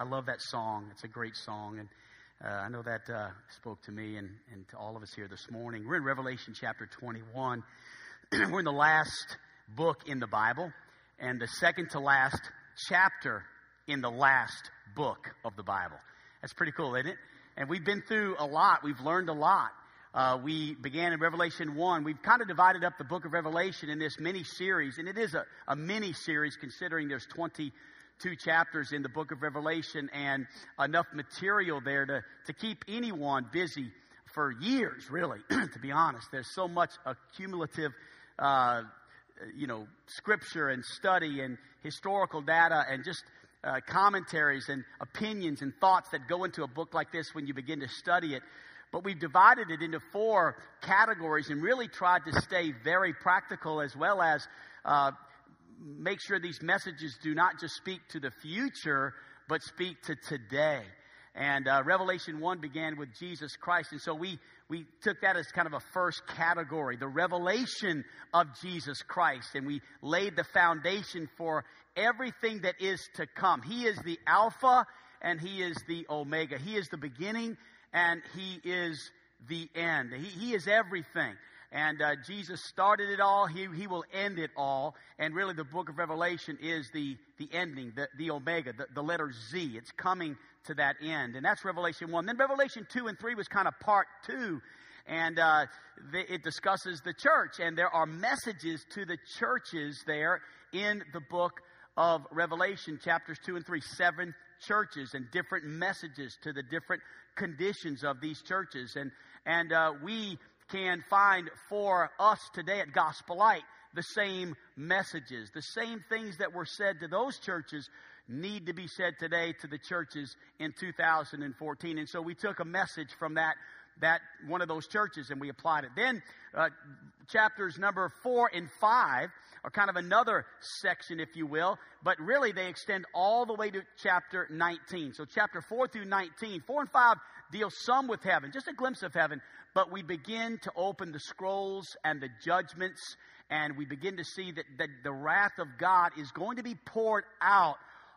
I love that song. It's a great song. And uh, I know that uh, spoke to me and, and to all of us here this morning. We're in Revelation chapter 21. We're in the last book in the Bible and the second to last chapter in the last book of the Bible. That's pretty cool, isn't it? And we've been through a lot. We've learned a lot. Uh, we began in Revelation 1. We've kind of divided up the book of Revelation in this mini series, and it is a, a mini series considering there's 22 chapters in the book of Revelation and enough material there to, to keep anyone busy for years, really, to be honest. There's so much accumulative, uh, you know, scripture and study and historical data and just uh, commentaries and opinions and thoughts that go into a book like this when you begin to study it. But we've divided it into four categories and really tried to stay very practical as well as uh, make sure these messages do not just speak to the future, but speak to today. And uh, Revelation 1 began with Jesus Christ. And so we, we took that as kind of a first category, the revelation of Jesus Christ. And we laid the foundation for everything that is to come. He is the Alpha and He is the Omega. He is the beginning and He is the end. He, he is everything. And uh, Jesus started it all. He, he will end it all. And really, the book of Revelation is the, the ending, the, the Omega, the, the letter Z. It's coming to that end. And that's Revelation 1. Then Revelation 2 and 3 was kind of part 2. And uh, the, it discusses the church. And there are messages to the churches there in the book of Revelation, chapters 2 and 3. Seven churches and different messages to the different conditions of these churches. And, and uh, we can find for us today at Gospel Light the same messages, the same things that were said to those churches need to be said today to the churches in 2014. And so we took a message from that that one of those churches and we applied it. Then uh, chapters number four and five are kind of another section, if you will, but really they extend all the way to chapter 19. So chapter 4 through 19, 4 and 5 deal some with heaven, just a glimpse of heaven, but we begin to open the scrolls and the judgments, and we begin to see that, that the wrath of God is going to be poured out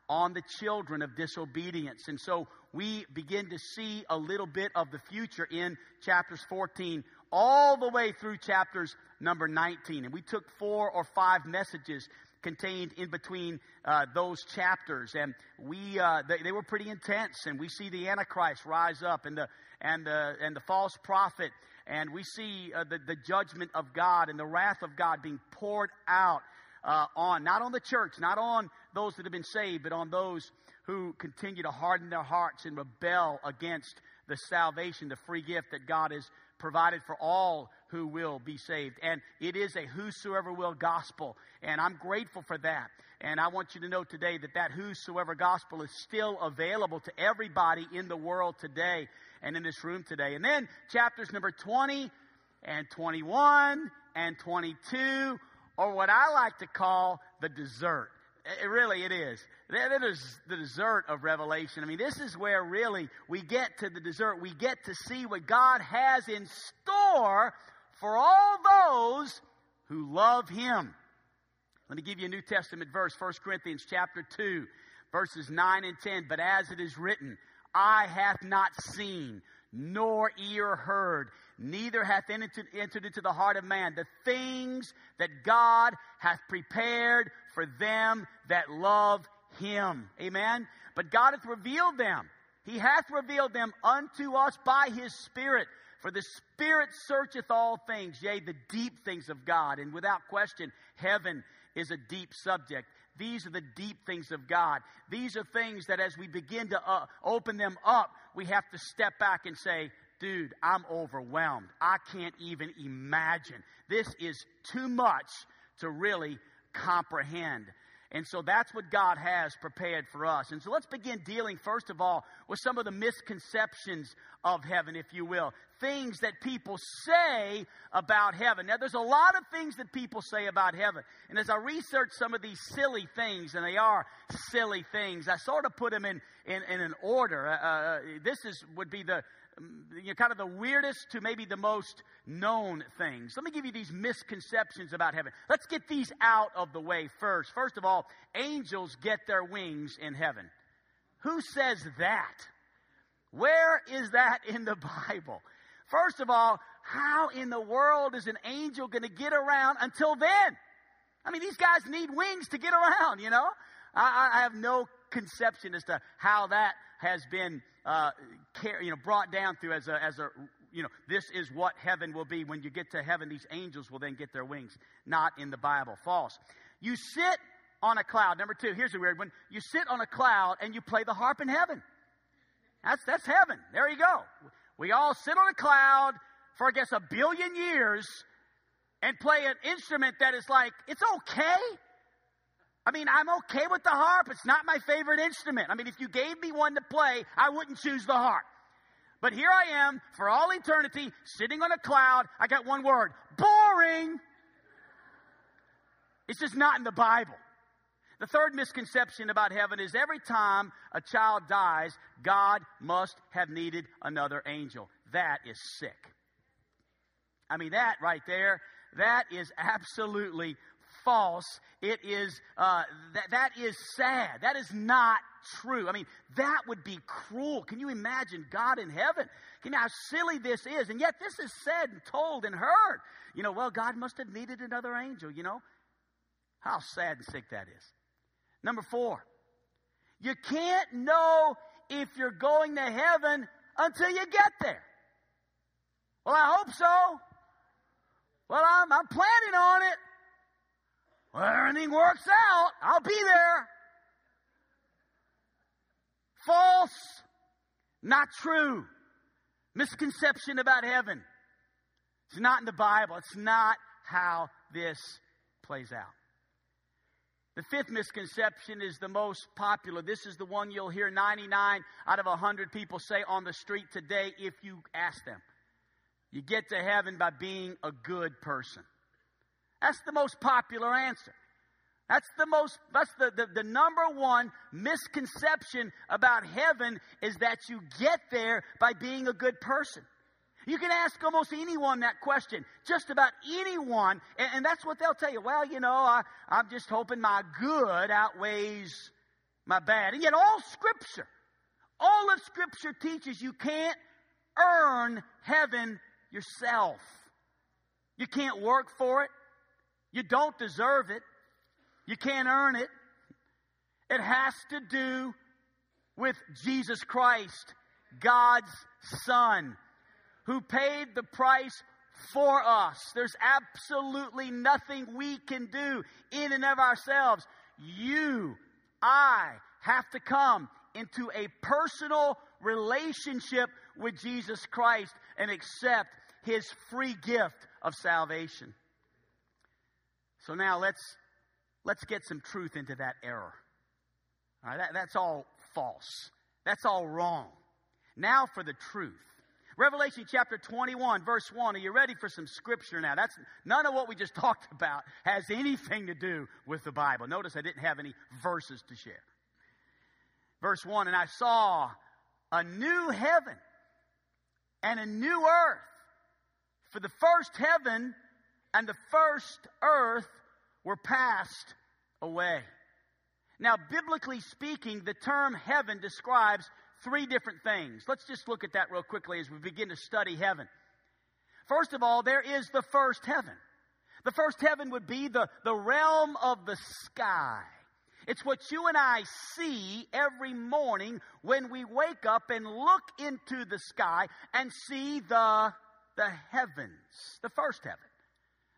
on the children of disobedience. And so we begin to see a little bit of the future in chapters 14 all the way through chapters number 19. And we took four or five messages contained in between uh, those chapters, and we uh, they, they, were pretty intense. And we see the Antichrist rise up, and the and the and the false prophet, and we see uh, the the judgment of God and the wrath of God being poured out uh, on not on the church, not on those that have been saved, but on those who continue to harden their hearts and rebel against the salvation, the free gift that God has provided for all who will be saved. And it is a whosoever will gospel. And I'm grateful for that. And I want you to know today that that whosoever gospel is still available to everybody in the world today and in this room today. And then chapters number 20 and 21 and 22, or what I like to call the dessert. It really it is. That is the dessert of Revelation. I mean, this is where really we get to the dessert. We get to see what God has in store for all those who love Him. Let me give you a New Testament verse, 1 Corinthians chapter 2, verses 9 and 10. But as it is written, eye hath not seen, nor ear heard, neither hath entered into the heart of man the things that God hath prepared for them that love him. Amen. But God hath revealed them. He hath revealed them unto us by his Spirit. For the Spirit searcheth all things, yea, the deep things of God. And without question, heaven is a deep subject. These are the deep things of God. These are things that as we begin to uh, open them up, we have to step back and say, dude, I'm overwhelmed. I can't even imagine. This is too much to really comprehend. And so that's what God has prepared for us. And so let's begin dealing, first of all, with some of the misconceptions of heaven, if you will. Things that people say about heaven. Now, there's a lot of things that people say about heaven. And as I research some of these silly things, and they are silly things, I sort of put them in, in, in an order. Uh, uh this is, would be the, you know, kind of the weirdest to maybe the most known things. Let me give you these misconceptions about heaven. Let's get these out of the way first. First of all, angels get their wings in heaven. Who says that? Where is that in the Bible? First of all, how in the world is an angel going to get around until then? I mean, these guys need wings to get around, you know? I, I have no conception as to how that has been, uh, you know, brought down through as a, as a, you know, this is what heaven will be. When you get to heaven, these angels will then get their wings. Not in the Bible. False. You sit on a cloud. Number two, here's a weird one. You sit on a cloud and you play the harp in heaven. That's, that's heaven. There you go. We all sit on a cloud for, I guess, a billion years and play an instrument that is like, it's okay. I mean, I'm okay with the harp. It's not my favorite instrument. I mean, if you gave me one to play, I wouldn't choose the harp. But here I am for all eternity, sitting on a cloud. I got one word boring. It's just not in the Bible. The third misconception about heaven is every time a child dies, God must have needed another angel. That is sick. I mean, that right there, that is absolutely false. It is, uh, that, that is sad. That is not true. I mean, that would be cruel. Can you imagine God in heaven? Can you how silly this is? And yet this is said and told and heard. You know, well, God must have needed another angel, you know? How sad and sick that is. Number four, you can't know if you're going to heaven until you get there. Well, I hope so. Well, I'm, I'm planning on it. Well, everything works out. I'll be there. False. Not true. Misconception about heaven. It's not in the Bible. It's not how this plays out. The fifth misconception is the most popular. This is the one you'll hear 99 out of 100 people say on the street today if you ask them. You get to heaven by being a good person. That's the most popular answer. That's the most, that's the, the, the, number one misconception about heaven is that you get there by being a good person. You can ask almost anyone that question, just about anyone, and, and that's what they'll tell you. Well, you know, I, I'm just hoping my good outweighs my bad. And yet, all Scripture, all of Scripture teaches you can't earn heaven yourself. You can't work for it. You don't deserve it. You can't earn it. It has to do with Jesus Christ, God's Son who paid the price for us. There's absolutely nothing we can do in and of ourselves. You, I, have to come into a personal relationship with Jesus Christ and accept his free gift of salvation. So now let's let's get some truth into that error. All right, that, that's all false. That's all wrong. Now for the truth. Revelation chapter 21, verse 1. Are you ready for some scripture now? That's none of what we just talked about has anything to do with the Bible. Notice I didn't have any verses to share. Verse 1 And I saw a new heaven and a new earth. For the first heaven and the first earth were passed away. Now, biblically speaking, the term heaven describes three different things. Let's just look at that real quickly as we begin to study heaven. First of all, there is the first heaven. The first heaven would be the, the realm of the sky. It's what you and I see every morning when we wake up and look into the sky and see the, the heavens, the first heaven,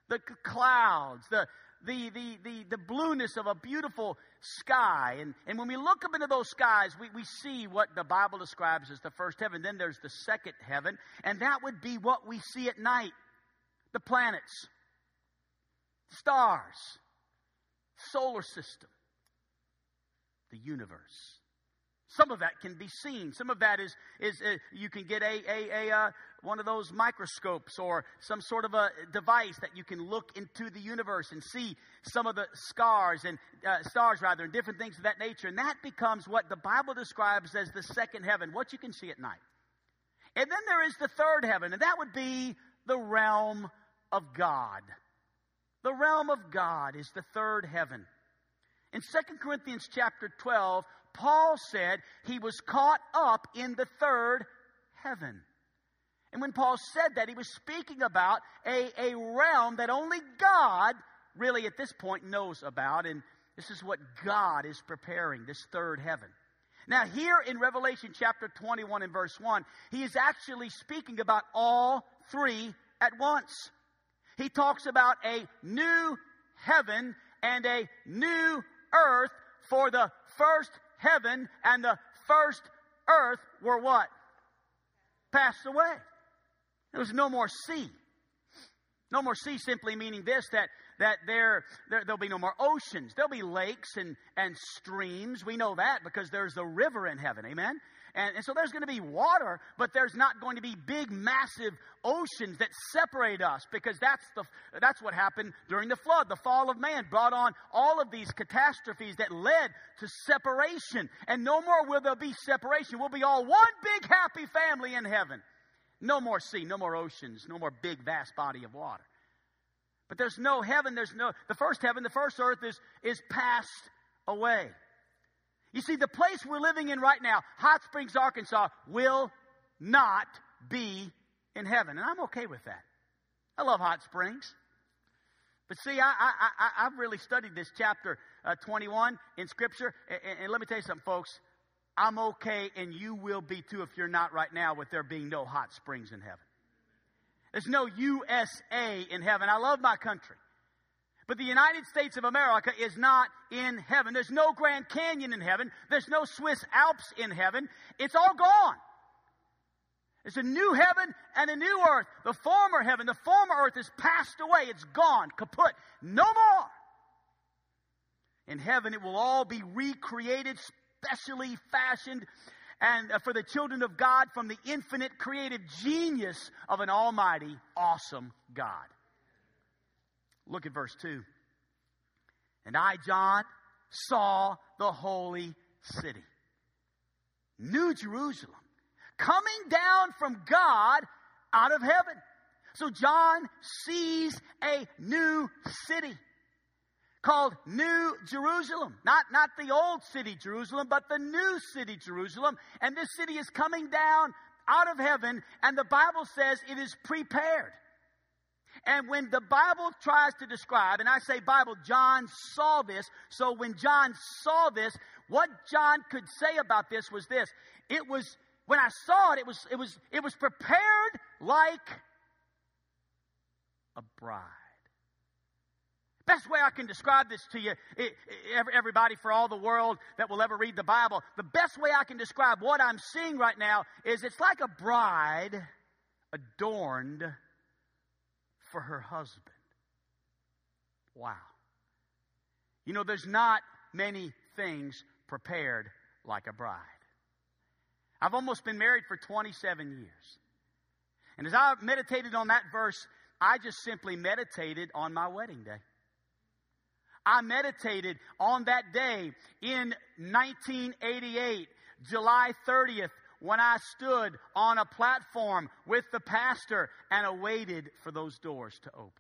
the clouds, the, the, the, the, the blueness of a beautiful sky. And, and when we look up into those skies, we, we see what the Bible describes as the first heaven. Then there's the second heaven, and that would be what we see at night the planets, stars, solar system, the universe. Some of that can be seen. Some of that is, is uh, you can get a, a, a uh, one of those microscopes or some sort of a device that you can look into the universe and see some of the scars and uh, stars rather and different things of that nature. And that becomes what the Bible describes as the second heaven, what you can see at night. And then there is the third heaven, and that would be the realm of God. The realm of God is the third heaven. In 2 Corinthians chapter 12, Paul said he was caught up in the third heaven. And when Paul said that, he was speaking about a, a realm that only God really at this point knows about. And this is what God is preparing, this third heaven. Now, here in Revelation chapter 21 and verse 1, he is actually speaking about all three at once. He talks about a new heaven and a new earth for the first heaven and the first earth were what? Passed away. There was no more sea. No more sea simply meaning this that, that there, there, there'll be no more oceans. There'll be lakes and, and streams. We know that because there's the river in heaven. Amen? And, and so there's going to be water, but there's not going to be big, massive oceans that separate us because that's, the, that's what happened during the flood. The fall of man brought on all of these catastrophes that led to separation. And no more will there be separation. We'll be all one big, happy family in heaven. No more sea, no more oceans, no more big, vast body of water. But there's no heaven, there's no, the first heaven, the first earth is, is passed away. You see, the place we're living in right now, Hot Springs, Arkansas, will not be in heaven. And I'm okay with that. I love Hot Springs. But see, I, I, I, have really studied this chapter uh, 21 in Scripture. And, and let me tell you something, folks. I'm okay, and you will be too if you're not right now with there being no hot springs in heaven. There's no USA in heaven. I love my country. But the United States of America is not in heaven. There's no Grand Canyon in heaven. There's no Swiss Alps in heaven. It's all gone. It's a new heaven and a new earth. The former heaven, the former earth is passed away. It's gone, kaput. No more. In heaven, it will all be recreated, specially fashioned, and uh, for the children of God from the infinite creative genius of an almighty, awesome God. Look at verse 2. And I, John, saw the holy city, New Jerusalem, coming down from God out of heaven. So John sees a new city called New Jerusalem. Not, not the old city Jerusalem, but the new city Jerusalem. And this city is coming down out of heaven, and the Bible says it is prepared. And when the Bible tries to describe, and I say Bible, John saw this. So when John saw this, what John could say about this was this. It was, when I saw it, it was, it was, it was prepared like a bride. Best way I can describe this to you, everybody for all the world that will ever read the Bible, the best way I can describe what I'm seeing right now is it's like a bride adorned for her husband. Wow. You know, there's not many things prepared like a bride. I've almost been married for 27 years. And as I meditated on that verse, I just simply meditated on my wedding day. I meditated on that day in 1988, July 30th, when I stood on a platform with the pastor and awaited for those doors to open.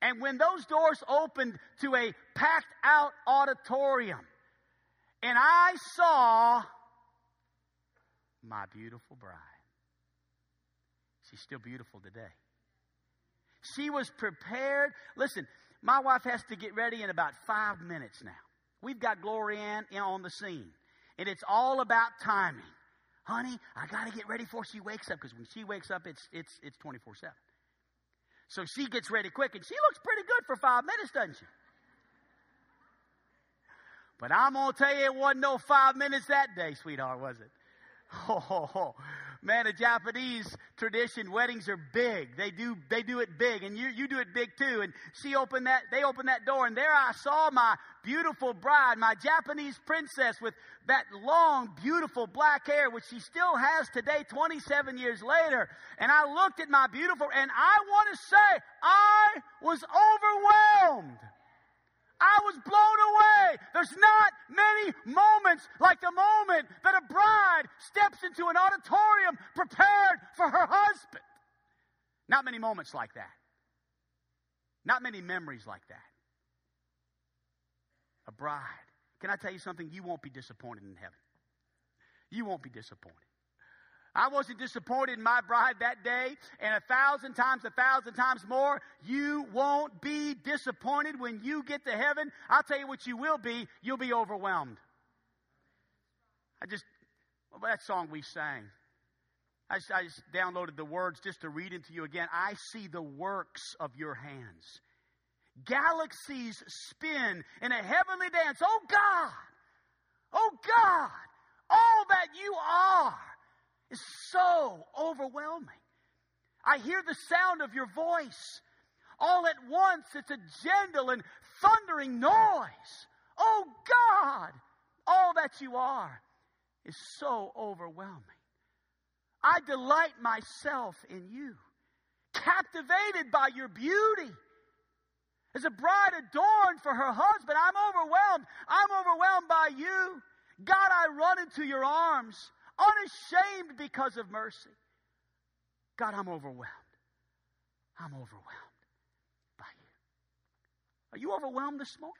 And when those doors opened to a packed out auditorium, and I saw my beautiful bride. She's still beautiful today. She was prepared. Listen, my wife has to get ready in about five minutes now. We've got Gloria Ann on the scene. And it's all about timing. Honey, I got to get ready before she wakes up because when she wakes up, it's, it's, it's 24 7. So she gets ready quick and she looks pretty good for five minutes, doesn't she? But I'm to tell you, it wasn't no five minutes that day, sweetheart, was it? Oh, man, a Japanese tradition, weddings are big. They do, they do it big, and you, you do it big too. And she opened that, they opened that door, and there I saw my beautiful bride, my Japanese princess with that long, beautiful black hair, which she still has today, 27 years later. And I looked at my beautiful, and I want to say, I was overwhelmed. I was blown away. There's not many moments like the moment that a bride steps into an auditorium prepared for her husband. Not many moments like that. Not many memories like that. A bride Can I tell you something? You won't be disappointed in heaven. You won't be disappointed. I wasn't disappointed in my bride that day, and a thousand times, a thousand times more, you won't be disappointed when you get to heaven. I'll tell you what you will be. You'll be overwhelmed. I just, well, that song we sang. I just, I just downloaded the words just to read into you again. I see the works of your hands. Galaxies spin in a heavenly dance. Oh God! Oh God! All that you are is so overwhelming. I hear the sound of your voice. All at once, it's a gentle and thundering noise. Oh God! All that you are is so overwhelming. I delight myself in you, captivated by your beauty. As a bride adorned for her husband, I'm overwhelmed. I'm overwhelmed by you. God, I run into your arms, unashamed because of mercy. God, I'm overwhelmed. I'm overwhelmed by you. Are you overwhelmed this morning?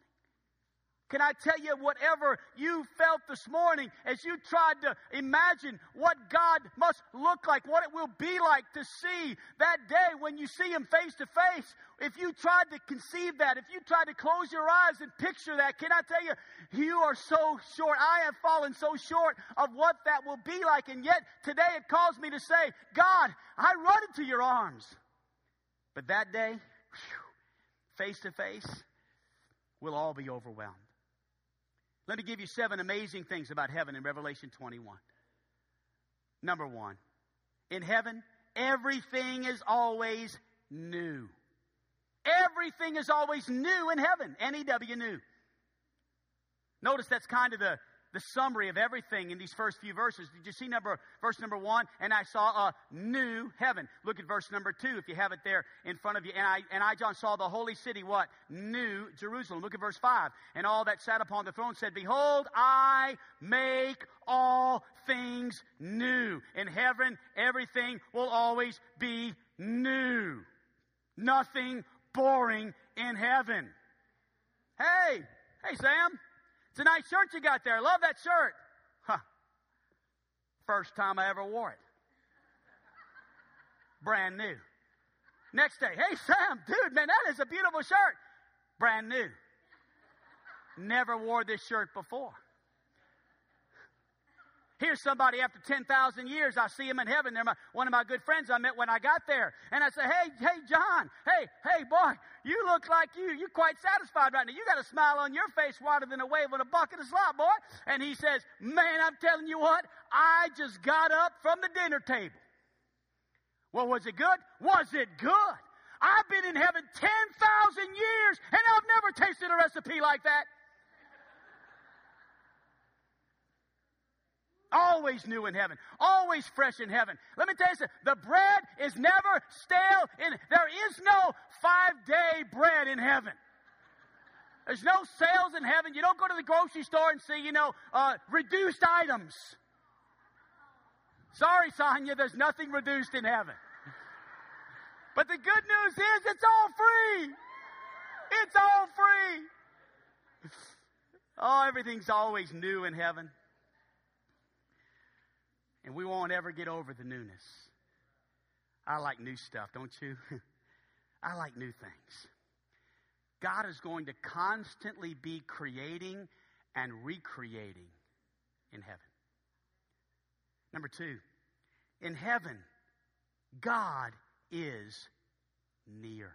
Can I tell you whatever you felt this morning as you tried to imagine what God must look like, what it will be like to see that day when you see Him face to face? If you tried to conceive that, if you tried to close your eyes and picture that, can I tell you, you are so short. I have fallen so short of what that will be like. And yet today it calls me to say, God, I run into your arms. But that day, face to face, we'll all be overwhelmed. Let me give you seven amazing things about heaven in Revelation 21. Number one, in heaven, everything is always new. Everything is always new in heaven. N-E-W, new. Notice that's kind of the, the summary of everything in these first few verses. Did you see number verse number one? And I saw a new heaven. Look at verse number two if you have it there in front of you. And I and I John saw the holy city, what? New Jerusalem. Look at verse five. And all that sat upon the throne said, Behold, I make all things new. In heaven, everything will always be new. Nothing boring in heaven. Hey, hey Sam. It's a nice shirt you got there. Love that shirt. Huh. First time I ever wore it. Brand new. Next day, hey Sam, dude, man, that is a beautiful shirt. Brand new. Never wore this shirt before. Here's somebody after 10,000 years. I see him in heaven. They're my, one of my good friends I met when I got there. And I say, hey, hey, John, hey, hey, boy, you look like you, you're quite satisfied right now. You got a smile on your face wider than a wave on a bucket of slop, boy. And he says, man, I'm telling you what, I just got up from the dinner table. Well, was it good? Was it good? I've been in heaven 10,000 years and I've never tasted a recipe like that. Always new in heaven. Always fresh in heaven. Let me tell you something. The bread is never stale in, there is no five day bread in heaven. There's no sales in heaven. You don't go to the grocery store and see, you know, uh, reduced items. Sorry, Sonia, there's nothing reduced in heaven. But the good news is it's all free. It's all free. Oh, everything's always new in heaven. And we won't ever get over the newness. I like new stuff, don't you? I like new things. God is going to constantly be creating and recreating in heaven. Number two, in heaven, God is near.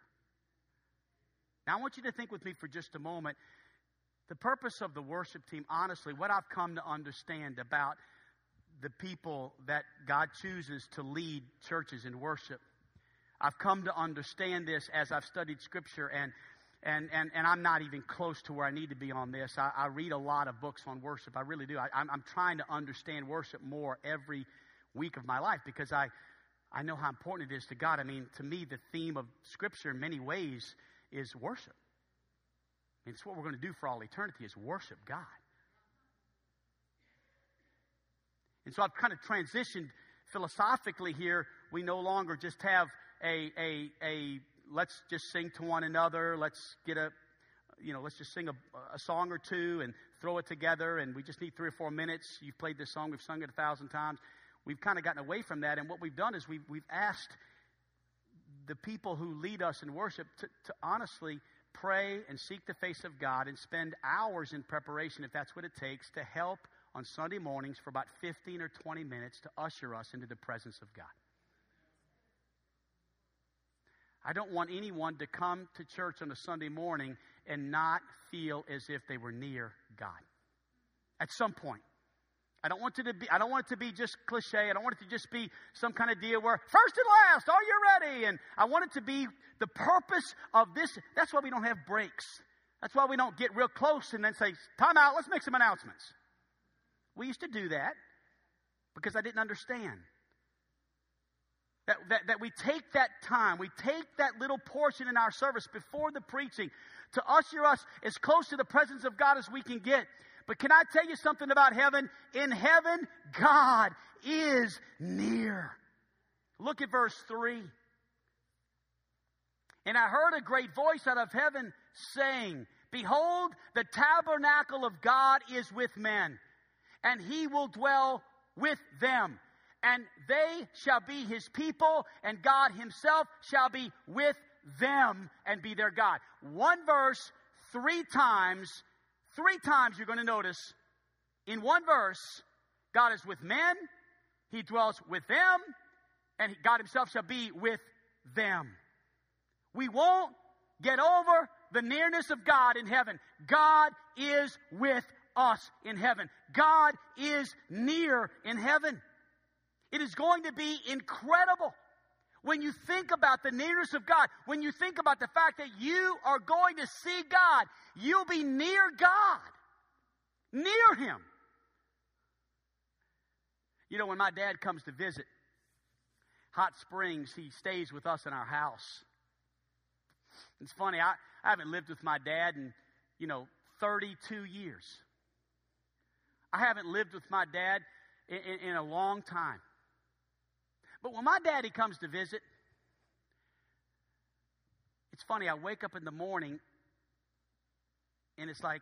Now, I want you to think with me for just a moment. The purpose of the worship team, honestly, what I've come to understand about the people that God chooses to lead churches in worship. I've come to understand this as I've studied Scripture, and and and, and I'm not even close to where I need to be on this. I, I read a lot of books on worship. I really do. I, I'm, I'm trying to understand worship more every week of my life because I I know how important it is to God. I mean, to me, the theme of Scripture in many ways is worship. it's what we're going to do for all eternity is worship God. And so I've kind of transitioned philosophically here. We no longer just have a, a, a let's just sing to one another, let's get a you know, let's just sing a, a song or two and throw it together, and we just need three or four minutes. You've played this song, we've sung it a thousand times. We've kind of gotten away from that, and what we've done is we've, we've asked the people who lead us in worship to, to honestly pray and seek the face of God and spend hours in preparation, if that's what it takes, to help on Sunday mornings for about 15 or 20 minutes to usher us into the presence of God. I don't want anyone to come to church on a Sunday morning and not feel as if they were near God. At some point. I don't want it to be I don't want it to be just cliche. I don't want it to just be some kind of deal where first and last, are you ready? And I want it to be the purpose of this. That's why we don't have breaks. That's why we don't get real close and then say, time out, let's make some announcements. We used to do that because I didn't understand. That, that, that we take that time, we take that little portion in our service before the preaching to usher us as close to the presence of God as we can get. But can I tell you something about heaven? In heaven, God is near. Look at verse 3. And I heard a great voice out of heaven saying, Behold, the tabernacle of God is with men, and he will dwell with them and they shall be his people, and God himself shall be with them and be their God. One verse, three times, three times you're going to notice in one verse, God is with men, he dwells with them, and God himself shall be with them. We won't get over the nearness of God in heaven. God is with us in heaven. God is near in heaven. It is going to be incredible. When you think about the nearness of God, when you think about the fact that you are going to see God, you'll be near God, near Him. You know, when my dad comes to visit Hot Springs, he stays with us in our house. It's funny, I, I haven't lived with my dad in, you know, 32 years. I haven't lived with my dad in, in, in a long time. But when my daddy comes to visit, it's funny, I wake up in the morning and it's like,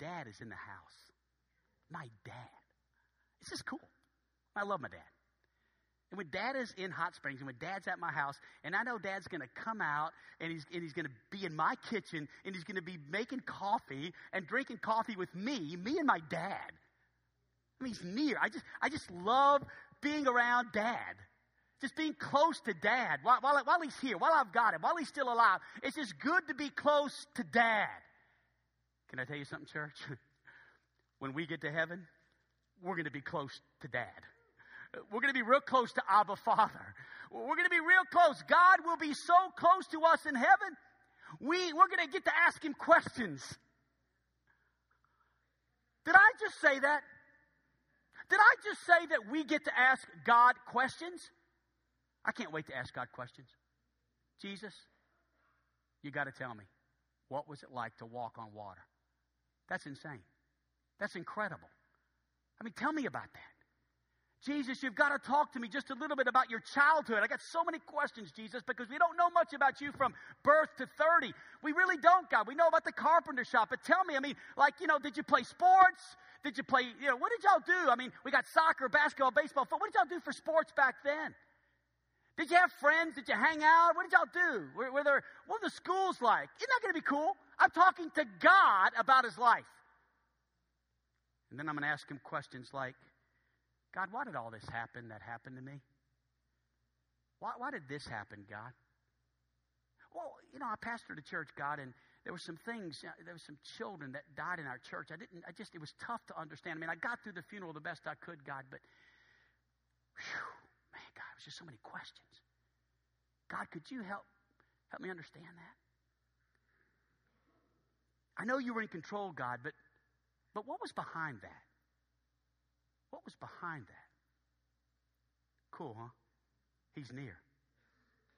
Dad is in the house. My dad. This is cool. I love my dad. And when dad is in Hot Springs and when dad's at my house, and I know dad's going to come out and he's, and he's going to be in my kitchen and he's going to be making coffee and drinking coffee with me, me and my dad. I mean, he's near. I just, I just love being around dad. Just being close to dad while, while, while he's here, while I've got him, while he's still alive. It's just good to be close to dad. Can I tell you something, church? when we get to heaven, we're going to be close to dad. We're going to be real close to Abba Father. We're going to be real close. God will be so close to us in heaven. We, we're going to get to ask him questions. Did I just say that? Did I just say that we get to ask God questions? I can't wait to ask God questions. Jesus, you got to tell me, what was it like to walk on water? That's insane. That's incredible. I mean, tell me about that. Jesus, you've got to talk to me just a little bit about your childhood. I got so many questions, Jesus, because we don't know much about you from birth to 30. We really don't, God. We know about the carpenter shop, but tell me, I mean, like, you know, did you play sports? Did you play, you know, what did y'all do? I mean, we got soccer, basketball, baseball, football. What did y'all do for sports back then? Did you have friends? Did you hang out? What did y'all do? Were, were there, what were the schools like? Isn't that going to be cool? I'm talking to God about his life. And then I'm going to ask him questions like, God, why did all this happen that happened to me? Why, why did this happen, God? Well, you know, I pastored a church, God, and there were some things, there were some children that died in our church. I didn't, I just, it was tough to understand. I mean, I got through the funeral the best I could, God, but, whew, man, God, it was just so many questions. God, could you help, help me understand that? I know you were in control, God, but, but what was behind that? What was behind that? Cool, huh? He's near.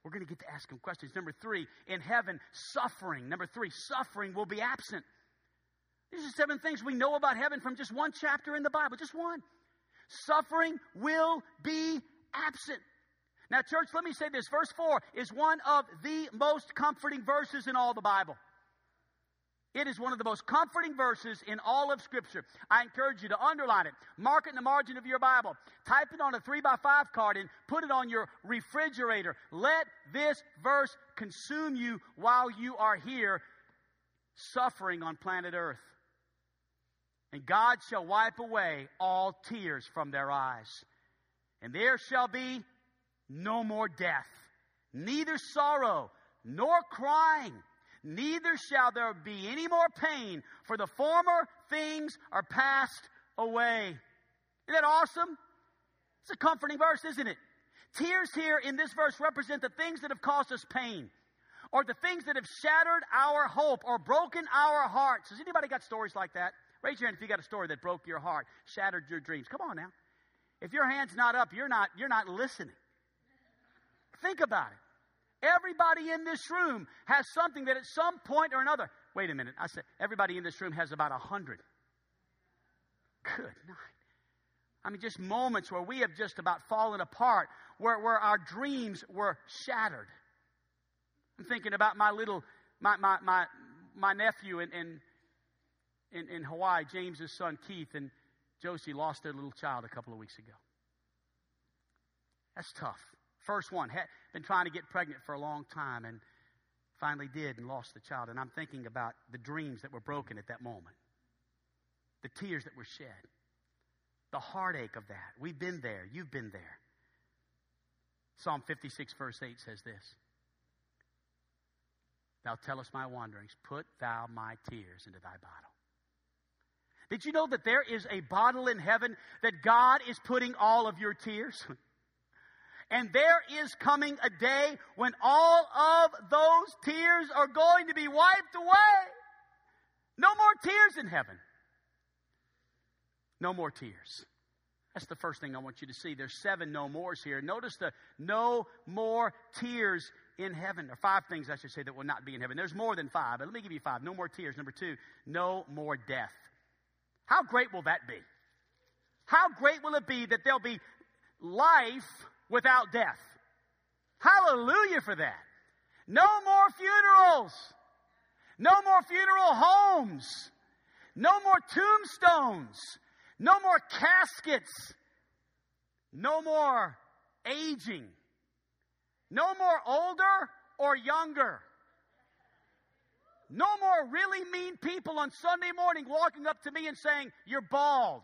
We're going to get to ask him questions. Number three, in heaven, suffering. Number three, suffering will be absent. These are seven things we know about heaven from just one chapter in the Bible, just one. Suffering will be absent. Now, church, let me say this. Verse 4 is one of the most comforting verses in all the Bible. It is one of the most comforting verses in all of Scripture. I encourage you to underline it, mark it in the margin of your Bible, type it on a three by five card, and put it on your refrigerator. Let this verse consume you while you are here suffering on planet Earth. And God shall wipe away all tears from their eyes. And there shall be no more death, neither sorrow, nor crying neither shall there be any more pain, for the former things are passed away. Isn't that awesome? It's a comforting verse, isn't it? Tears here in this verse represent the things that have caused us pain, or the things that have shattered our hope or broken our hearts. Has anybody got stories like that? Raise your hand if you got a story that broke your heart, shattered your dreams. Come on now. If your hand's not up, you're not you're not listening. Think about it. Everybody in this room has something that at some point or another, wait a minute, I said, everybody in this room has about a hundred. Good night. I mean, just moments where we have just about fallen apart, where, where our dreams were shattered. I'm thinking about my little, my, my, my, my nephew in, in, in, in Hawaii, James's son Keith, and Josie lost their little child a couple of weeks ago. That's tough. First one, had been trying to get pregnant for a long time and finally did and lost the child. And I'm thinking about the dreams that were broken at that moment, the tears that were shed, the heartache of that. We've been there. You've been there. Psalm 56, verse 8 says this Thou tellest my wanderings, put thou my tears into thy bottle. Did you know that there is a bottle in heaven that God is putting all of your tears? And there is coming a day when all of those tears are going to be wiped away. No more tears in heaven. No more tears. That's the first thing I want you to see. There's seven no mores here. Notice the no more tears in heaven. There are five things I should say that will not be in heaven. There's more than five, but let me give you five. No more tears. Number two, no more death. How great will that be? How great will it be that there'll be life without death. Hallelujah for that. No more funerals. No more funeral homes. No more tombstones. No more caskets. No more aging. No more older or younger. No more really mean people on Sunday morning walking up to me and saying, You're bald.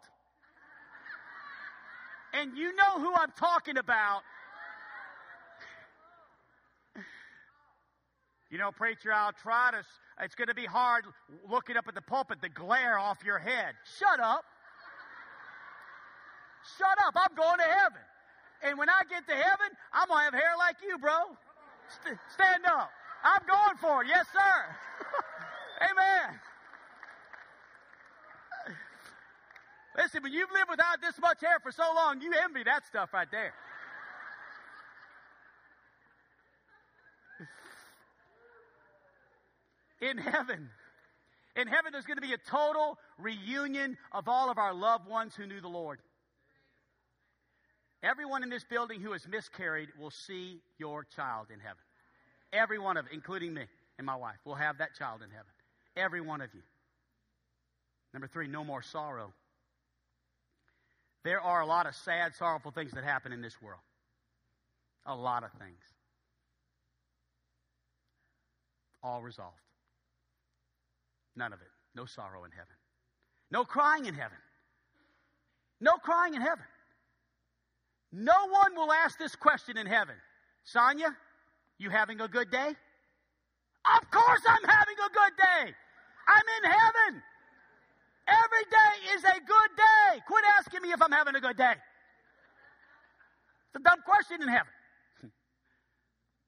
And you know who I'm talking about. You know, preacher, I'll try to, it's going to be hard looking up at the pulpit, the glare off your head. Shut up. Shut up. I'm going to heaven. And when I get to heaven, I'm going to have hair like you, bro. St- stand up. I'm going for it. Yes, sir. Amen. Listen, when you've lived without this much hair for so long, you envy that stuff right there. In heaven, in heaven, there's going to be a total reunion of all of our loved ones who knew the Lord. Everyone in this building who has miscarried will see your child in heaven. Every one of it, including me and my wife, will have that child in heaven. Every one of you. Number three, no more sorrow. There are a lot of sad, sorrowful things that happen in this world. A lot of things. All resolved. None of it. No sorrow in heaven. No crying in heaven. No crying in heaven. No one will ask this question in heaven. Sonia, you having a good day? Of course I'm having a good day. I'm in heaven. Every day is a good day. Quit asking me if I'm having a good day. It's a dumb question in heaven.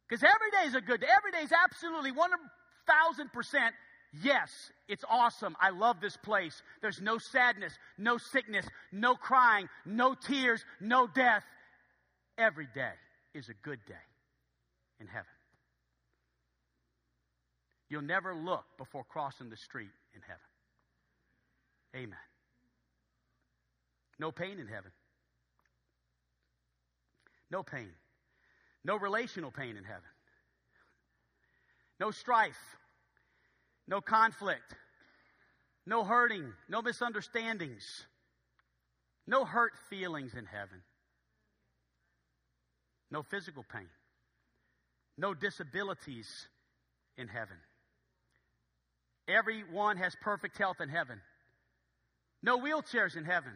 Because every day is a good day. Every day is absolutely 1,000% yes, it's awesome. I love this place. There's no sadness, no sickness, no crying, no tears, no death. Every day is a good day in heaven. You'll never look before crossing the street in heaven. Amen. No pain in heaven. No pain. No relational pain in heaven. No strife. No conflict. no hurting, no misunderstandings, no hurt feelings in heaven, no physical pain, no disabilities in heaven. Everyone has perfect health in heaven. No wheelchairs in heaven.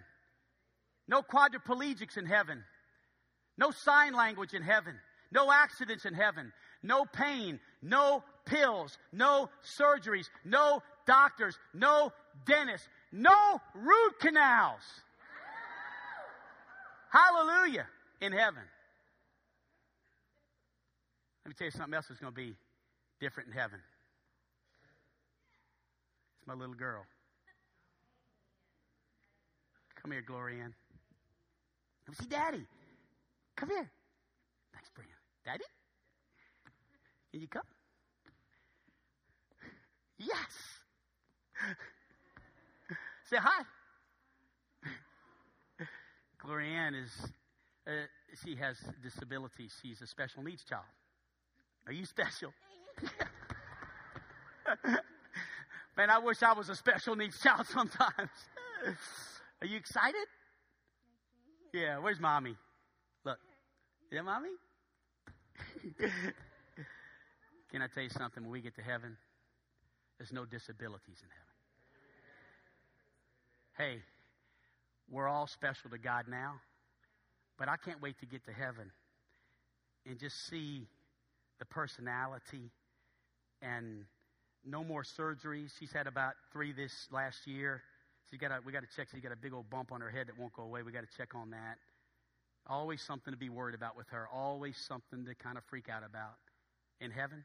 No quadriplegics in heaven. No sign language in heaven. No accidents in heaven. No pain. No pills. No surgeries. No doctors. No dentists. No root canals. Hallelujah in heaven. Let me tell you something else that's going to be different in heaven. It's my little girl. Come here, Gloria. Come see Daddy. Come here. Thanks, Brian. Daddy? Can you come? Yes. Say hi. Gloria is, uh, she has disabilities. She's a special needs child. Are you special? Man, I wish I was a special needs child sometimes. Are you excited? Yeah, where's mommy? Look. Yeah, mommy? Can I tell you something? When we get to heaven, there's no disabilities in heaven. Hey, we're all special to God now, but I can't wait to get to heaven and just see the personality and no more surgeries. She's had about three this last year. She's got we got to check. She's got a big old bump on her head that won't go away. We got to check on that. Always something to be worried about with her. Always something to kind of freak out about. In heaven,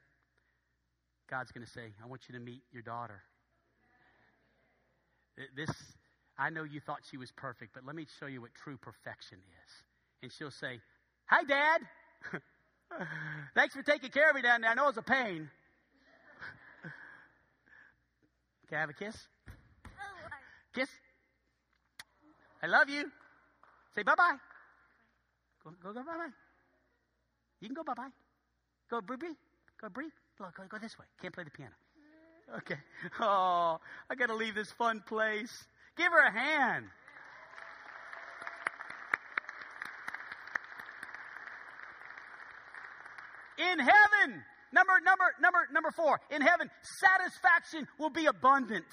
God's going to say, I want you to meet your daughter. This, I know you thought she was perfect, but let me show you what true perfection is. And she'll say, Hi, Dad. Thanks for taking care of me down there. I know it's a pain. Can I have a kiss? Kiss. I love you. Say bye bye. Go, go, go bye bye. You can go bye bye. Go, Bree, Bree. Go, Bree. Look, go, go this way. Can't play the piano. Okay. Oh, I got to leave this fun place. Give her a hand. In heaven, number number number number 4. In heaven, satisfaction will be abundant.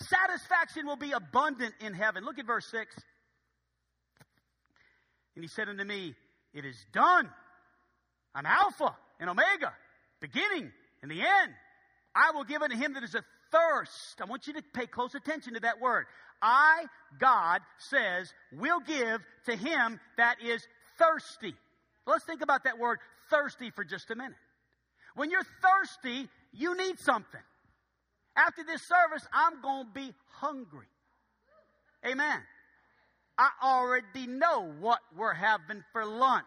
Satisfaction will be abundant in heaven. Look at verse 6. And he said unto me, It is done. I'm Alpha and Omega, beginning and the end. I will give unto him that is a thirst. I want you to pay close attention to that word. I, God, says, will give to him that is thirsty. Let's think about that word thirsty for just a minute. When you're thirsty, you need something. After this service, I'm going to be hungry. Amen. I already know what we're having for lunch.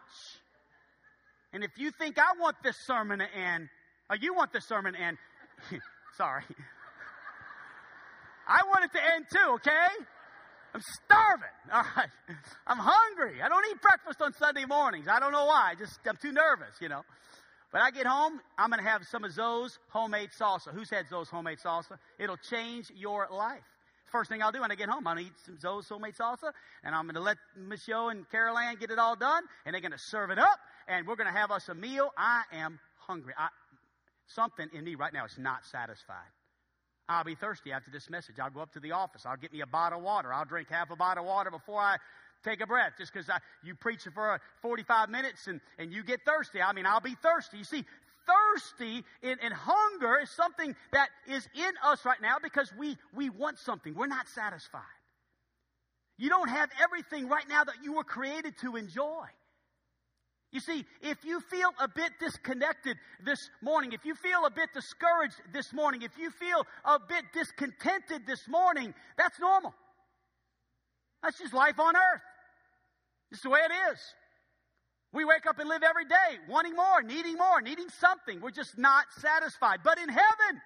And if you think I want this sermon to end, or you want this sermon to end, sorry. I want it to end too, okay? I'm starving. All right. I'm hungry. I don't eat breakfast on Sunday mornings. I don't know why. I just I'm too nervous, you know. When I get home, I'm going to have some of Zoe's homemade salsa. Who's had Zoe's homemade salsa? It'll change your life. First thing I'll do when I get home, I'm going to eat some Zoe's homemade salsa, and I'm going to let Michelle and Carol Ann get it all done, and they're going to serve it up, and we're going to have us a meal. I am hungry. I, something in me right now is not satisfied. I'll be thirsty after this message. I'll go up to the office. I'll get me a bottle of water. I'll drink half a bottle of water before I take a breath just because you preach for uh, 45 minutes and, and you get thirsty. I mean, I'll be thirsty. You see, thirsty and, and hunger is something that is in us right now because we, we want something. We're not satisfied. You don't have everything right now that you were created to enjoy. You see, if you feel a bit disconnected this morning, if you feel a bit discouraged this morning, if you feel a bit discontented this morning, that's normal. That's just life on earth. It's the way it is. We wake up and live every day wanting more, needing more, needing something. We're just not satisfied. But in heaven,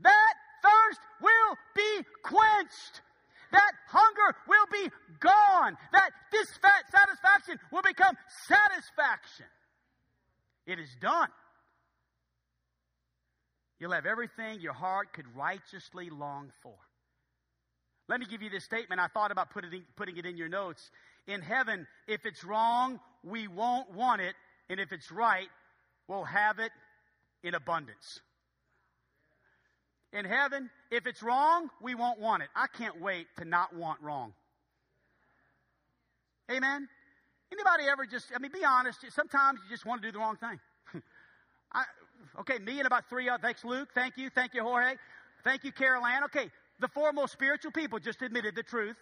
that thirst will be quenched. That hunger will be gone. That dissatisfaction will become satisfaction. It is done. You'll have everything your heart could righteously long for. Let me give you this statement. I thought about putting, putting it in your notes. In heaven, if it's wrong, we won't want it. And if it's right, we'll have it in abundance. In heaven, if it's wrong, we won't want it. I can't wait to not want wrong. Amen? Anybody ever just, I mean, be honest, sometimes you just want to do the wrong thing. I, okay, me and about three other, thanks Luke, thank you, thank you Jorge, thank you Carol Ann. Okay, the four most spiritual people just admitted the truth.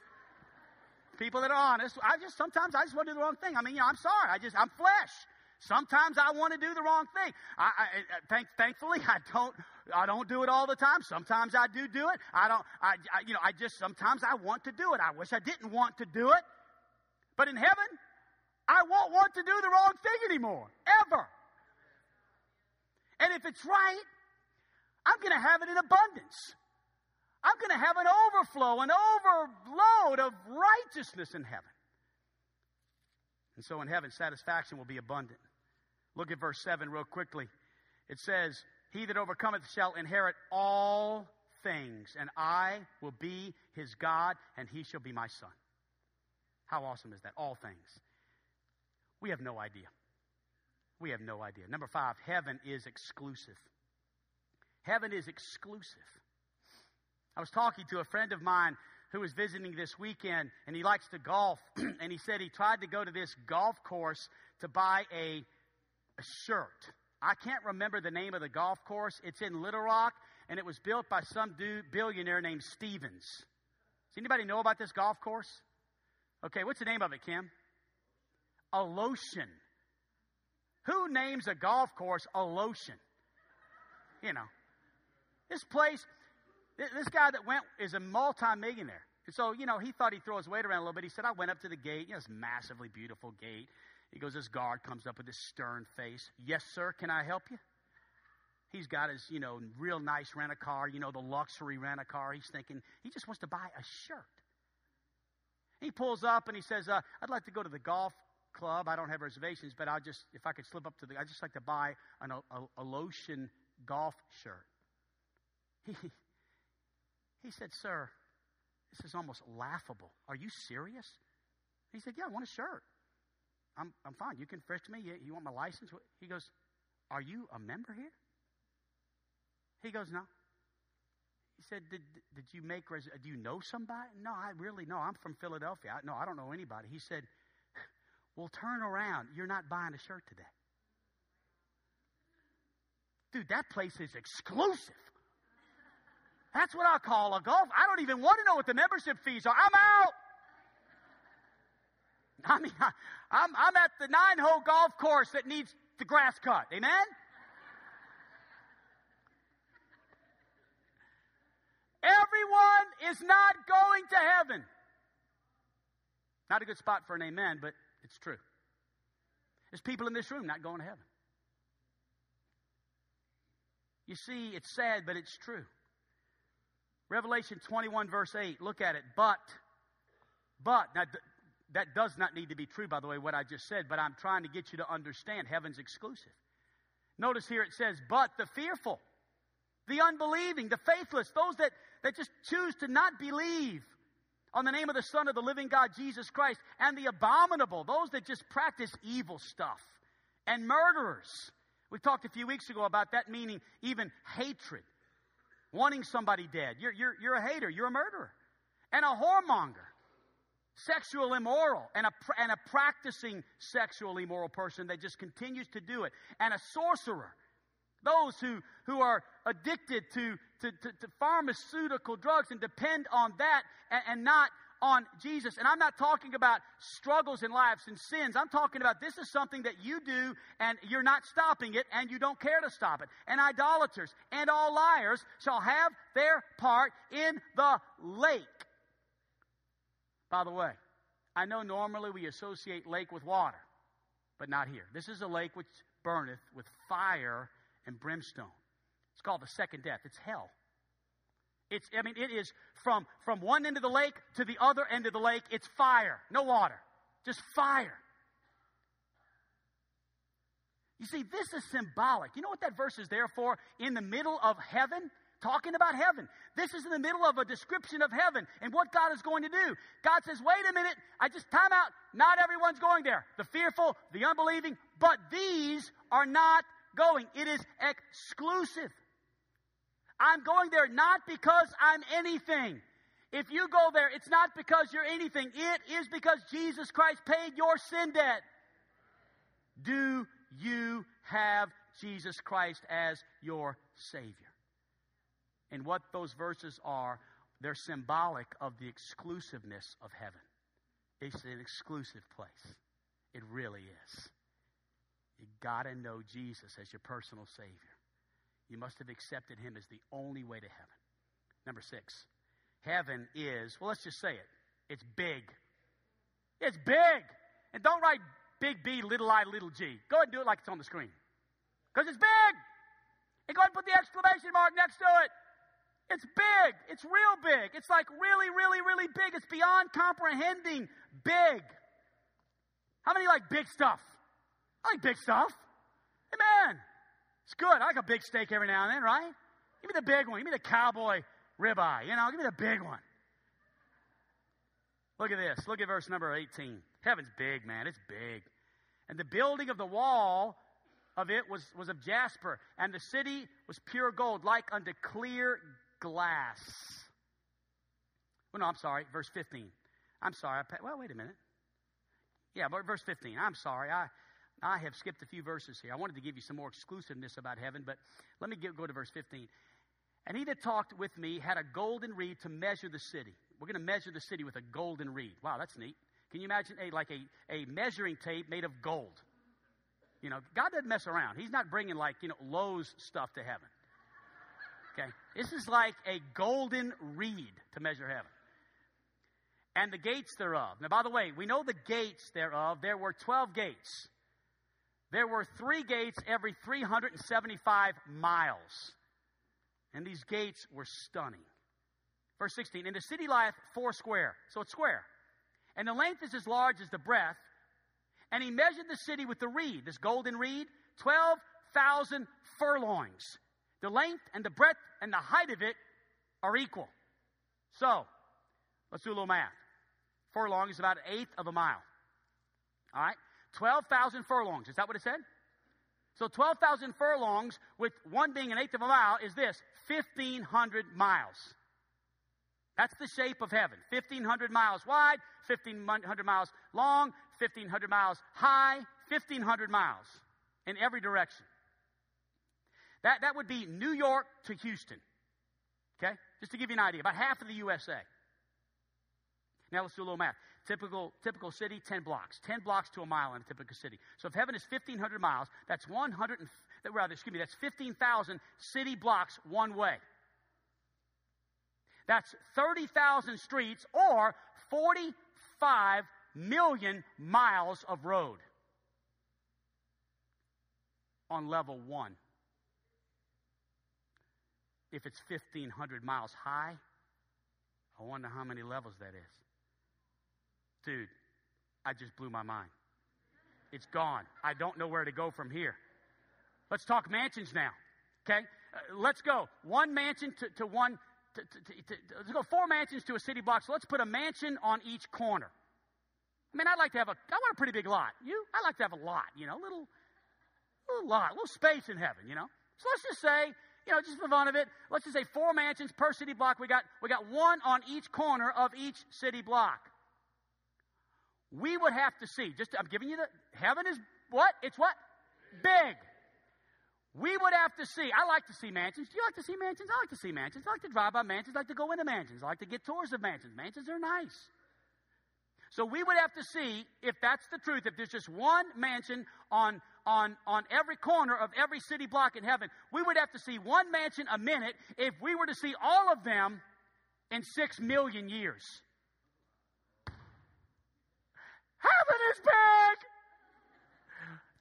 People that are honest. I just, sometimes I just want to do the wrong thing. I mean, you know, I'm sorry. I just, I'm flesh. Sometimes I want to do the wrong thing. I, I, thank, thankfully, I don't. I don't do it all the time. Sometimes I do do it. I don't. I, I, you know, I just sometimes I want to do it. I wish I didn't want to do it. But in heaven, I won't want to do the wrong thing anymore, ever. And if it's right, I'm going to have it in abundance. I'm going to have an overflow, an overload of righteousness in heaven. And so in heaven, satisfaction will be abundant. Look at verse 7 real quickly. It says, He that overcometh shall inherit all things, and I will be his God, and he shall be my son. How awesome is that? All things. We have no idea. We have no idea. Number five, heaven is exclusive. Heaven is exclusive. I was talking to a friend of mine who was visiting this weekend, and he likes to golf. and he said he tried to go to this golf course to buy a a shirt. I can't remember the name of the golf course. It's in Little Rock, and it was built by some dude, billionaire named Stephens. Does anybody know about this golf course? Okay, what's the name of it, Kim? Alotian. Who names a golf course Alotian? You know, this place, this guy that went is a multimillionaire. And so, you know, he thought he'd throw his weight around a little bit. He said, I went up to the gate, you know, this massively beautiful gate. He goes, this guard comes up with this stern face. Yes, sir, can I help you? He's got his, you know, real nice rent a car, you know, the luxury rent a car. He's thinking he just wants to buy a shirt. He pulls up and he says, uh, I'd like to go to the golf club. I don't have reservations, but I'll just, if I could slip up to the, I'd just like to buy an, a, Alotian golf shirt. He, he said, Sir, this is almost laughable. Are you serious? He said, Yeah, I want a shirt. I'm, I'm fine. You can frisk me. You, you want my license? He goes, Are you a member here? He goes, No. He said, Did, did you make, res- do you know somebody? No, I really, no, I'm from Philadelphia. I, no, I don't know anybody. He said, Well, turn around. You're not buying a shirt today. Dude, that place is exclusive. That's what I call a golf. I don't even want to know what the membership fees are. I'm out. I mean, I, I'm, I'm at the nine hole golf course that needs the grass cut. Amen? Everyone is not going to heaven. Not a good spot for an amen, but it's true. There's people in this room not going to heaven. You see, it's sad, but it's true. Revelation 21, verse 8, look at it. But, but, now that does not need to be true, by the way, what I just said, but I'm trying to get you to understand heaven's exclusive. Notice here it says, but the fearful, the unbelieving, the faithless, those that, that just choose to not believe on the name of the Son of the living God, Jesus Christ, and the abominable, those that just practice evil stuff, and murderers. We talked a few weeks ago about that meaning even hatred, wanting somebody dead. You're, you're, you're a hater, you're a murderer, and a whoremonger. Sexual immoral. And a, and a practicing sexual immoral person that just continues to do it, and a sorcerer. Those who, who are addicted to, to, to, to pharmaceutical drugs and depend on that and, and not on Jesus. And I'm not talking about struggles in lives and sins. I'm talking about this is something that you do and you're not stopping it and you don't care to stop it. And idolaters and all liars shall have their part in the lake. By the way, I know normally we associate lake with water, but not here. This is a lake which burneth with fire and brimstone. It's called the second death. It's hell. It's, I mean, it is from, from one end of the lake to the other end of the lake. It's fire, no water, just fire. You see, this is symbolic. You know what that verse is there for? In the middle of heaven, talking about heaven. This is in the middle of a description of heaven and what God is going to do. God says, wait a minute, I just time out. Not everyone's going there. The fearful, the unbelieving, but these are not going. It is exclusive. I'm going there not because I'm anything. If you go there, it's not because you're anything. It is because Jesus Christ paid your sin debt. Do you have Jesus Christ as your Savior? And what those verses are, they're symbolic of the exclusiveness of heaven. It's an exclusive place. It really is. You got to know Jesus as your personal Savior. You must have accepted Him as the only way to heaven. Number six, heaven is, well, let's just say it, it's big. It's big. And don't write big B, little I, little G. Go ahead and do it like it's on the screen. Because it's big. And go ahead and put the exclamation mark next to it. It's big. It's real big. It's like really, really, really big. It's beyond comprehending big. How many like big stuff? I like big stuff. Amen. It's good. I like a big steak every now and then, right? Give me the big one. Give me the cowboy ribeye. You know, give me the big one. Look at this. Look at verse number 18. Heaven's big, man. It's big. And the building of the wall of it was, was of jasper, and the city was pure gold, like unto clear glass. Well, no, I'm sorry. Verse 15. I'm sorry. I, well, wait a minute. Yeah, verse 15. I'm sorry. I, I have skipped a few verses here. I wanted to give you some more exclusiveness about heaven, but let me get, go to verse 15. And he that talked with me had a golden reed to measure the city. We're going to measure the city with a golden reed. Wow, that's neat. Can you imagine a like a, a measuring tape made of gold? You know, God doesn't mess around. He's not bringing like, you know, Lowe's stuff to heaven. Okay? This is like a golden reed to measure heaven. And the gates thereof. Now, by the way, we know the gates thereof. There were 12 gates. There were three gates every 375 miles. And these gates were stunning. Verse 16, and the city lieth four square. So it's square. And the length is as large as the breadth. And he measured the city with the reed, this golden reed, 12,000 furlongs. The length and the breadth and the height of it are equal. So, let's do a little math. Furlong is about an eighth of a mile. All right? 12,000 furlongs. Is that what it said? So 12,000 furlongs, with one being an eighth of a mile, is this 1,500 miles. That's the shape of heaven. 1,500 miles wide, 1,500 miles long, 1,500 miles high, 1,500 miles in every direction. That, that would be New York to Houston. Okay? Just to give you an idea, about half of the USA. Now let's do a little math. Typical, typical city, 10 blocks. 10 blocks to a mile in a typical city. So if heaven is 1,500 miles, that's 100, rather, excuse me, that's 15,000 city blocks one way. That's 30,000 streets or 45 million miles of road on level one if it's 1,500 miles high, I wonder how many levels that is. Dude, I just blew my mind. It's gone. I don't know where to go from here. Let's talk mansions now. Okay? Uh, let's go. One mansion to, to one, to, to, let's go four mansions to a city block. So let's put a mansion on each corner. I mean, I'd like to have a, I want a pretty big lot. You? I like to have a lot, you know, little, little lot, little space in heaven, you know. So let's just say you know, just for fun of it, let's just say four mansions per city block. We got, we got one on each corner of each city block. We would have to see, just, I'm giving you the, heaven is what? It's what? Big. We would have to see, I like to see mansions. Do you like to see mansions? I like to see mansions. I like to drive by mansions. I like to go into mansions. I like to get tours of mansions. Mansions are nice. So we would have to see if that's the truth, if there's just one mansion on, on, on every corner of every city block in heaven, we would have to see one mansion a minute if we were to see all of them in six million years. Heaven is big!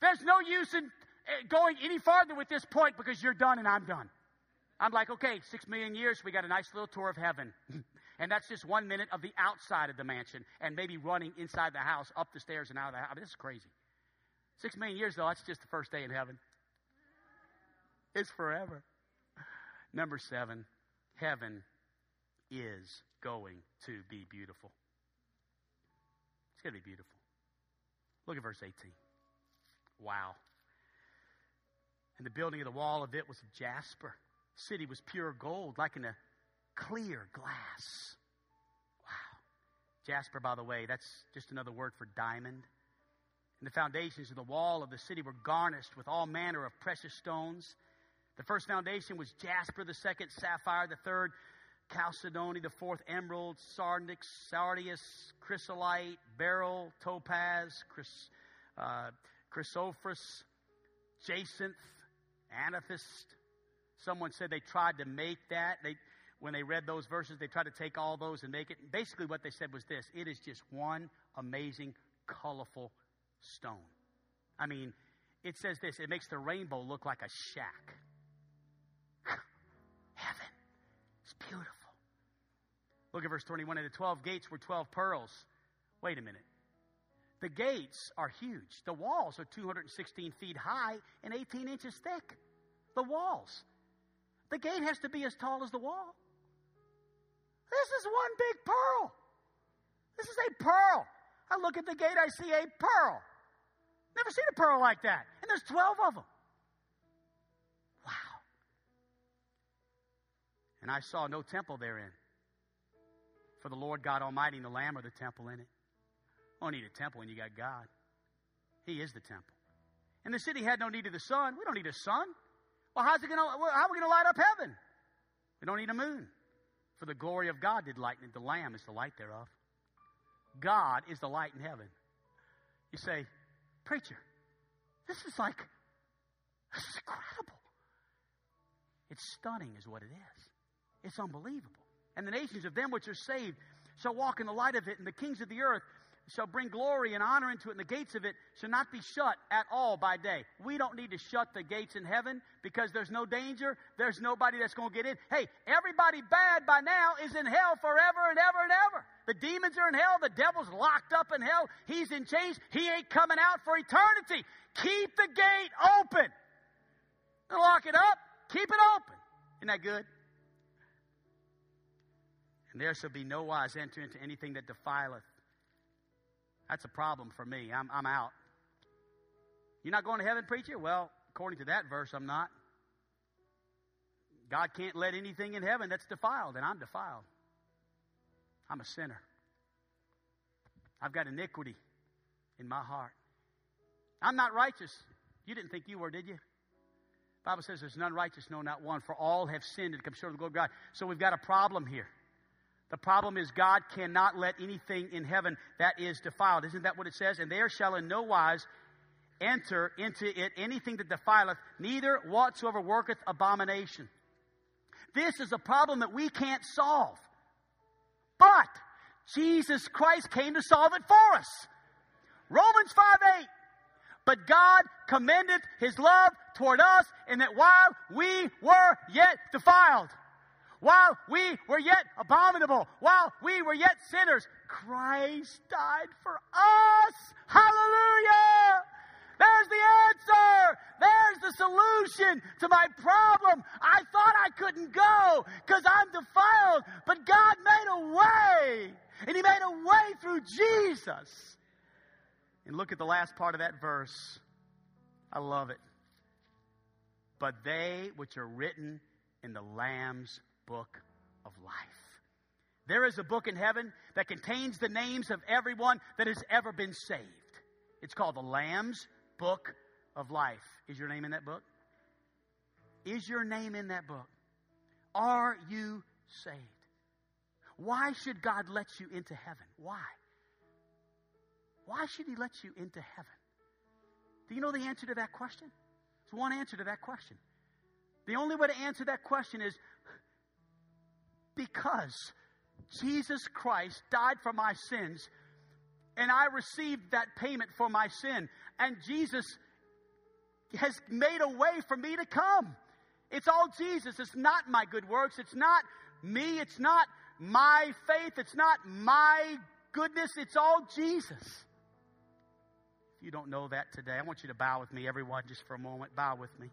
There's no use in eh, going any farther with this point because you're done and I'm done. I'm like, okay, six million years, we got a nice little tour of heaven. And that's just one minute of the outside of the mansion and maybe running inside the house, up the stairs and out of the house. I mean, this is crazy. Six million years, though, that's just the first day in heaven. It's forever. Number seven, heaven is going to be beautiful. It's going to be beautiful. Look at verse 18. Wow. And the building of the wall of it was of jasper. The city was pure gold, like in a clear glass. Wow. Jasper, by the way, that's just another word for diamond. And the foundations of the wall of the city were garnished with all manner of precious stones. The first foundation was jasper, the second sapphire, the third chalcedony, the fourth emerald, sardonyx, sardius, chrysolite, beryl, topaz, chrys, uh, chrysoprase, jacinth, amethyst. Someone said they tried to make that. They, when they read those verses, they tried to take all those and make it. Basically, what they said was this it is just one amazing, colorful stone. I mean, it says this it makes the rainbow look like a shack. Heaven. It's beautiful. Look at verse 21. And the 12 gates were 12 pearls. Wait a minute. The gates are huge. The walls are 216 feet high and 18 inches thick. The walls. The gate has to be as tall as the wall. This is one big pearl. This is a pearl. I look at the gate, I see a pearl. Never seen a pearl like that. And there's 12 of them. Wow. And I saw no temple therein. For the Lord God Almighty and the Lamb are the temple in it. You don't need a temple when you got God. He is the temple. And the city had no need of the sun. We don't need a sun. Well, how's it gonna, how are we going to light up heaven? We don't need a moon. For the glory of God did lighten it. The Lamb is the light thereof. God is the light in heaven. You say, Preacher, this is like, this is incredible. It's stunning, is what it is. It's unbelievable. And the nations of them which are saved shall walk in the light of it, and the kings of the earth shall bring glory and honor into it, and the gates of it shall not be shut at all by day. We don't need to shut the gates in heaven because there's no danger. There's nobody that's going to get in. Hey, everybody bad by now is in hell forever and ever and ever. The demons are in hell. The devil's locked up in hell. He's in chains. He ain't coming out for eternity. Keep the gate open. Lock it up. Keep it open. Isn't that good? And there shall be no wise enter into anything that defileth that's a problem for me. I'm, I'm out. You're not going to heaven, preacher? Well, according to that verse, I'm not. God can't let anything in heaven that's defiled, and I'm defiled. I'm a sinner. I've got iniquity in my heart. I'm not righteous. You didn't think you were, did you? The Bible says there's none righteous, no, not one. For all have sinned and come short of the glory of God. So we've got a problem here. The problem is God cannot let anything in heaven that is defiled. Isn't that what it says? And there shall in no wise enter into it anything that defileth, neither whatsoever worketh abomination. This is a problem that we can't solve. But Jesus Christ came to solve it for us. Romans 5 8. But God commendeth his love toward us in that while we were yet defiled, while we were yet abominable, while we were yet sinners, Christ died for us. Hallelujah! There's the answer. There's the solution to my problem. I thought I couldn't go because I'm defiled, but God made a way. And He made a way through Jesus. And look at the last part of that verse. I love it. But they which are written in the Lamb's book of life. There is a book in heaven that contains the names of everyone that has ever been saved. It's called the Lamb's Book of Life. Is your name in that book? Is your name in that book? Are you saved? Why should God let you into heaven? Why? Why should He let you into heaven? Do you know the answer to that question? There's one answer to that question. The only way to answer that question is because Jesus Christ died for my sins and I received that payment for my sin. And Jesus has made a way for me to come. It's all Jesus. It's not my good works. It's not me. It's not my faith. It's not my goodness. It's all Jesus. If you don't know that today, I want you to bow with me, everyone, just for a moment. Bow with me.